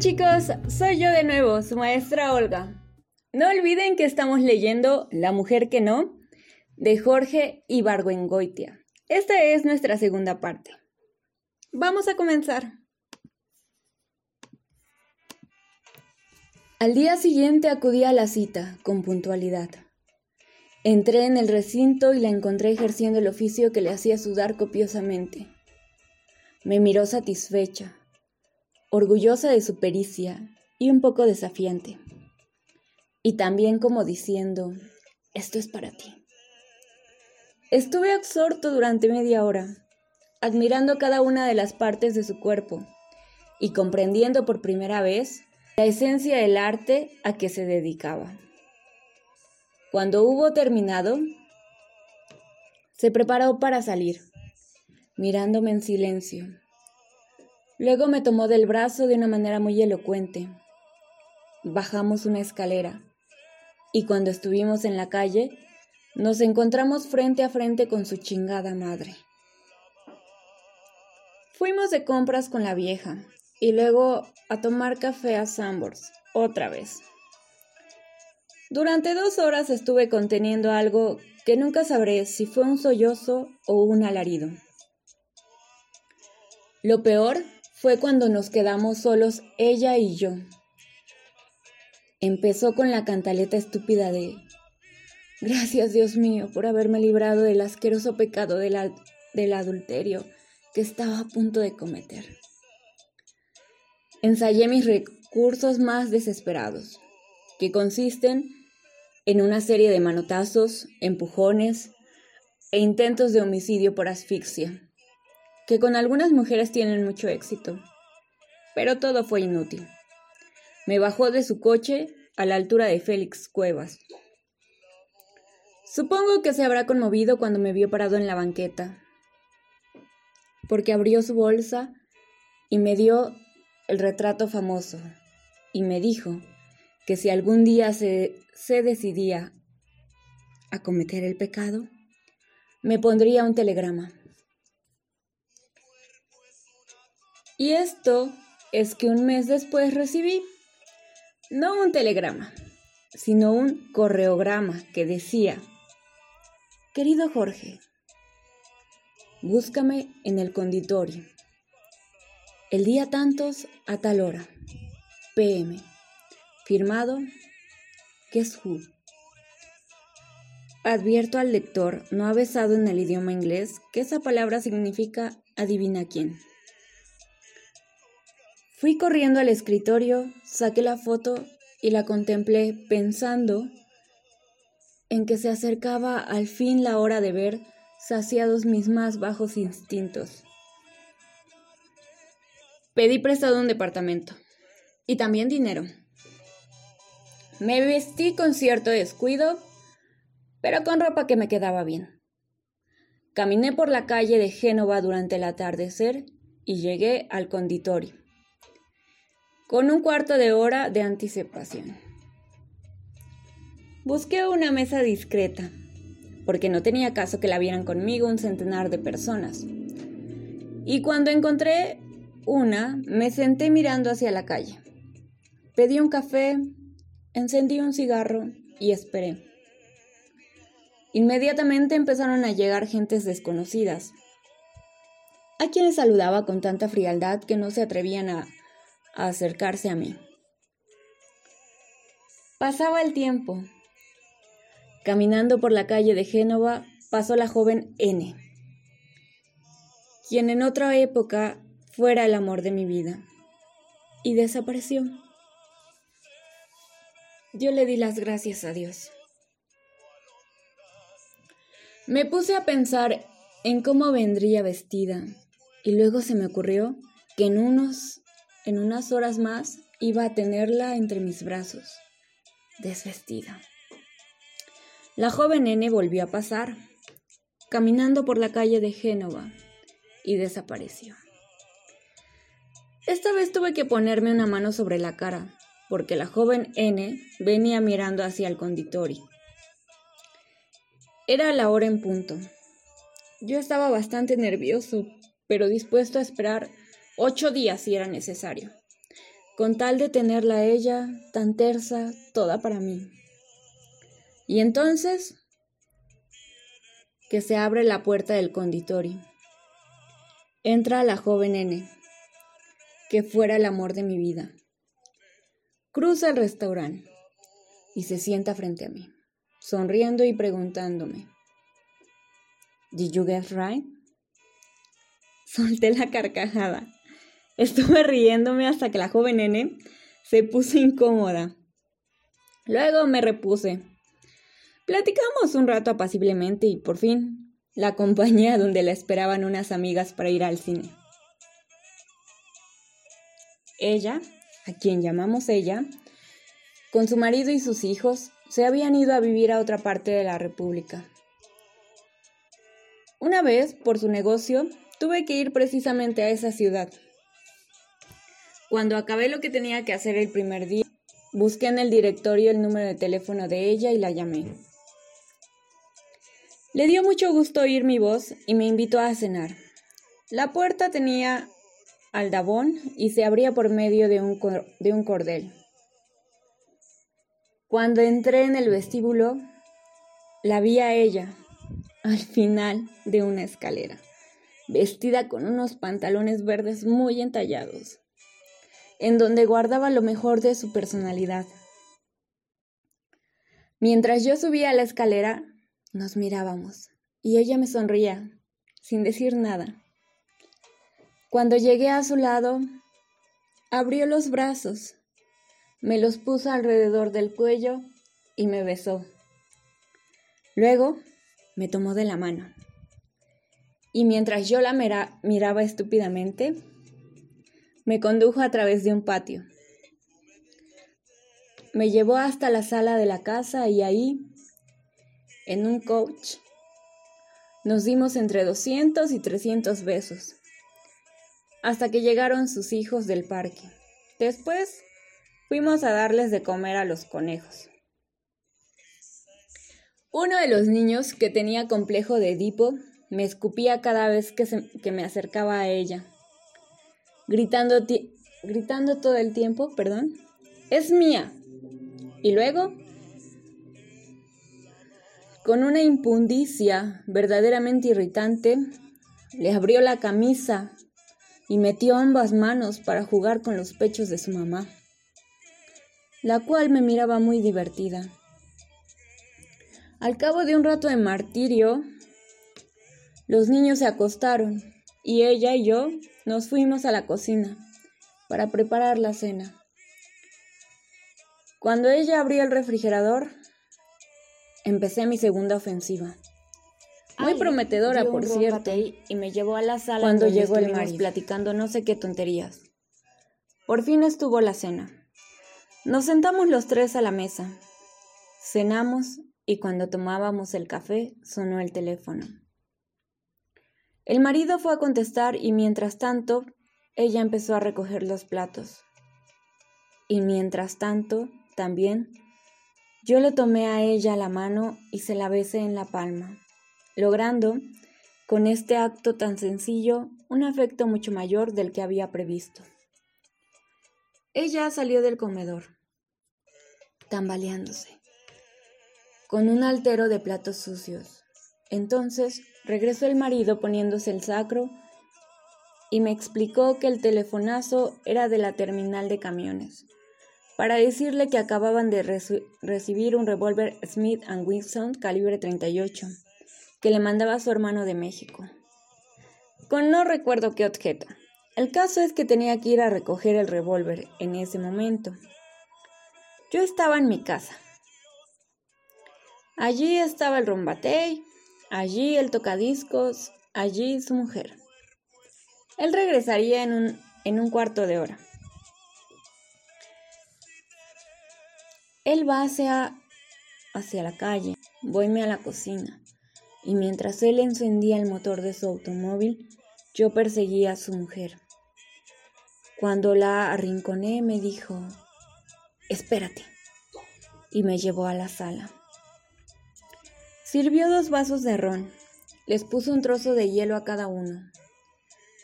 chicos, soy yo de nuevo, su maestra Olga. No olviden que estamos leyendo La mujer que no, de Jorge Ibargüengoitia. Esta es nuestra segunda parte. Vamos a comenzar. Al día siguiente acudí a la cita, con puntualidad. Entré en el recinto y la encontré ejerciendo el oficio que le hacía sudar copiosamente. Me miró satisfecha, orgullosa de su pericia y un poco desafiante. Y también como diciendo, esto es para ti. Estuve absorto durante media hora, admirando cada una de las partes de su cuerpo y comprendiendo por primera vez la esencia del arte a que se dedicaba. Cuando hubo terminado, se preparó para salir, mirándome en silencio. Luego me tomó del brazo de una manera muy elocuente. Bajamos una escalera y cuando estuvimos en la calle, nos encontramos frente a frente con su chingada madre. Fuimos de compras con la vieja y luego a tomar café a Sambors, otra vez. Durante dos horas estuve conteniendo algo que nunca sabré si fue un sollozo o un alarido. Lo peor fue cuando nos quedamos solos ella y yo. Empezó con la cantaleta estúpida de Gracias Dios mío por haberme librado del asqueroso pecado del, del adulterio que estaba a punto de cometer. Ensayé mis recursos más desesperados, que consisten en una serie de manotazos, empujones e intentos de homicidio por asfixia, que con algunas mujeres tienen mucho éxito. Pero todo fue inútil. Me bajó de su coche a la altura de Félix Cuevas. Supongo que se habrá conmovido cuando me vio parado en la banqueta, porque abrió su bolsa y me dio el retrato famoso y me dijo que si algún día se, se decidía a cometer el pecado, me pondría un telegrama. Y esto es que un mes después recibí, no un telegrama, sino un correograma que decía, Querido Jorge, búscame en el conditorio, el día tantos a tal hora, PM. Firmado Guess Who. Advierto al lector no avesado en el idioma inglés que esa palabra significa adivina quién. Fui corriendo al escritorio, saqué la foto y la contemplé pensando en que se acercaba al fin la hora de ver saciados mis más bajos instintos. Pedí prestado un departamento y también dinero. Me vestí con cierto descuido, pero con ropa que me quedaba bien. Caminé por la calle de Génova durante el atardecer y llegué al conditorio, con un cuarto de hora de anticipación. Busqué una mesa discreta, porque no tenía caso que la vieran conmigo un centenar de personas. Y cuando encontré una, me senté mirando hacia la calle. Pedí un café, Encendí un cigarro y esperé. Inmediatamente empezaron a llegar gentes desconocidas, a quienes saludaba con tanta frialdad que no se atrevían a, acercarse a mí. Pasaba el tiempo. Caminando por la calle de Génova pasó la joven N, quien en otra época fuera el amor de mi vida, y desapareció. Yo le di las gracias a Dios. Me puse a pensar en cómo vendría vestida y luego se me ocurrió que en unos en unas horas más iba a tenerla entre mis brazos, desvestida. La joven nene volvió a pasar, caminando por la calle de Génova, y desapareció. Esta vez tuve que ponerme una mano sobre la cara, porque la joven N venía mirando hacia el conditorio. Era la hora en punto. Yo estaba bastante nervioso, pero dispuesto a esperar ocho días si era necesario. con tal de tenerla a ella tan tersa, toda para mí. Y entonces que se abre la puerta del conditorio. Entra la joven N, que fuera el amor de mi vida. Cruza el restaurante y se sienta frente a mí, sonriendo y preguntándome, ¿Did you get right? Solté la carcajada. Estuve riéndome hasta que la joven N se puso incómoda. Luego me repuse. Platicamos un rato apaciblemente y por fin la acompañé a donde la esperaban unas amigas para ir al cine. Ella, a quien llamamos ella, con su marido y sus hijos, se habían ido a vivir a otra parte de la República. Una vez, por su negocio, tuve que ir precisamente a esa ciudad. Cuando acabé lo que tenía que hacer el primer día, busqué en el directorio el número de teléfono de ella y la llamé. Le dio mucho gusto oír mi voz y me invitó a cenar. La puerta tenía aldabón y se abría por medio de un, de un cordel. Cuando entré en el vestíbulo, la vi a ella, al final de una escalera, vestida con unos pantalones verdes muy entallados, en donde guardaba lo mejor de su personalidad. Mientras yo subía la escalera, nos mirábamos y ella me sonría, sin decir nada. Cuando llegué a su lado, abrió los brazos, me los puso alrededor del cuello y me besó. Luego me tomó de la mano y mientras yo la miraba estúpidamente, me condujo a través de un patio. Me llevó hasta la sala de la casa y ahí en un coach. Nos dimos entre 200 y 300 besos, hasta que llegaron sus hijos del parque. Después fuimos a darles de comer a los conejos. Uno de los niños, que tenía complejo de Edipo, me escupía cada vez que, que me acercaba a ella, gritando, gritando todo el tiempo, perdón, es mía. Y luego con una impundicia verdaderamente irritante, le abrió la camisa y metió ambas manos para jugar con los pechos de su mamá, la cual me miraba muy divertida. Al cabo de un rato de martirio, los niños se acostaron y ella y yo nos fuimos a la cocina para preparar la cena. Cuando ella abrió el refrigerador, Empecé mi segunda ofensiva. Muy prometedora, por cierto, y me llevó a la sala cuando llegó el marido platicando no sé qué tonterías. Por fin estuvo la cena. Nos sentamos los tres a la mesa. Cenamos y cuando tomábamos el café sonó el teléfono. El marido fue a contestar y mientras tanto ella empezó a recoger los platos. Y mientras tanto, también yo le tomé a ella la mano y se la besé en la palma, logrando, con este acto tan sencillo, un afecto mucho mayor del que había previsto. Ella salió del comedor, tambaleándose, con un altero de platos sucios. Entonces regresó el marido poniéndose el sacro y me explicó que el telefonazo era de la terminal de camiones para decirle que acababan de recibir un revólver Smith Wesson calibre 38 que le mandaba su hermano de México. Con no recuerdo qué objeto. El caso es que tenía que ir a recoger el revólver en ese momento. Yo estaba en mi casa. Allí estaba el rombatey, allí el tocadiscos, allí su mujer. Él regresaría en un, en un cuarto de hora. Él va hacia, hacia la calle, voyme a la cocina, y mientras él encendía el motor de su automóvil, yo perseguía a su mujer. Cuando la arrinconé me dijo, espérate, y me llevó a la sala. Sirvió dos vasos de ron, les puso un trozo de hielo a cada uno.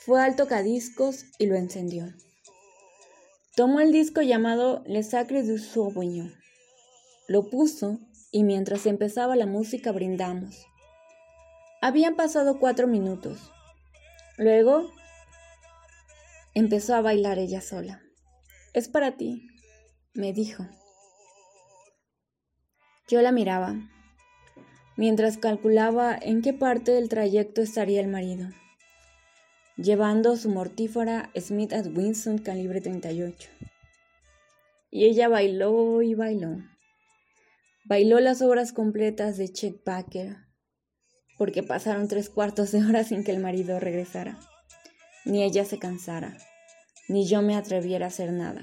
Fue al tocadiscos y lo encendió. Tomó el disco llamado Le Sacre du Sauvignon. Lo puso y mientras empezaba la música brindamos. Habían pasado cuatro minutos. Luego empezó a bailar ella sola. Es para ti, me dijo. Yo la miraba, mientras calculaba en qué parte del trayecto estaría el marido, llevando su mortífera Smith Winson calibre 38. Y ella bailó y bailó. Bailó las obras completas de Chet Baker, porque pasaron tres cuartos de hora sin que el marido regresara, ni ella se cansara, ni yo me atreviera a hacer nada.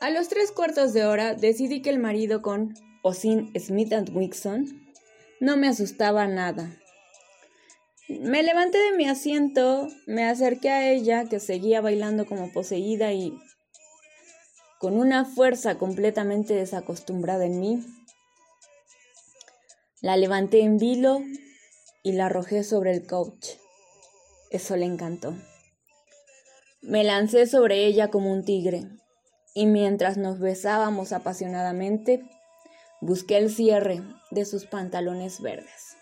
A los tres cuartos de hora decidí que el marido con sin Smith Wixon no me asustaba nada. Me levanté de mi asiento, me acerqué a ella que seguía bailando como poseída y con una fuerza completamente desacostumbrada en mí, la levanté en vilo y la arrojé sobre el couch. Eso le encantó. Me lancé sobre ella como un tigre, y mientras nos besábamos apasionadamente, busqué el cierre de sus pantalones verdes.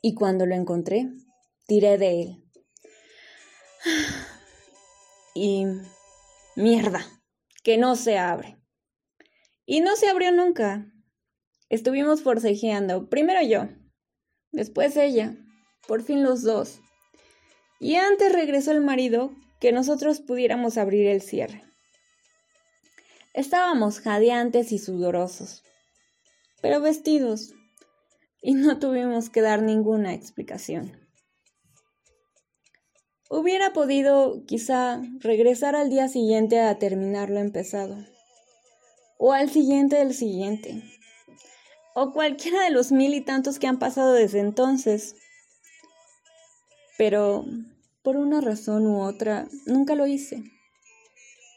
Y cuando lo encontré, tiré de él. Y mierda, que no se abre. Y no se abrió nunca. Estuvimos forcejeando, primero yo, después ella, por fin los dos. Y antes regresó el marido que nosotros pudiéramos abrir el cierre. Estábamos jadeantes y sudorosos, pero vestidos, y no tuvimos que dar ninguna explicación. Hubiera podido, quizá, regresar al día siguiente a terminar lo empezado, o al siguiente del siguiente, o cualquiera de los mil y tantos que han pasado desde entonces. Pero, por una razón u otra, nunca lo hice.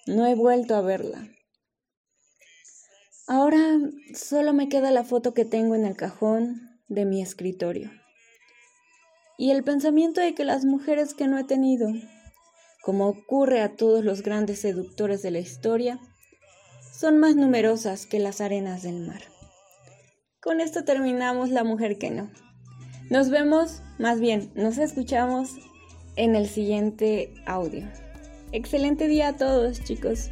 No he vuelto a verla. Ahora solo me queda la foto que tengo en el cajón de mi escritorio. Y el pensamiento de que las mujeres que no he tenido, como ocurre a todos los grandes seductores de la historia, son más numerosas que las arenas del mar. Con esto terminamos La mujer que no. Nos vemos, más bien, nos escuchamos en el siguiente audio. Excelente día a todos, chicos.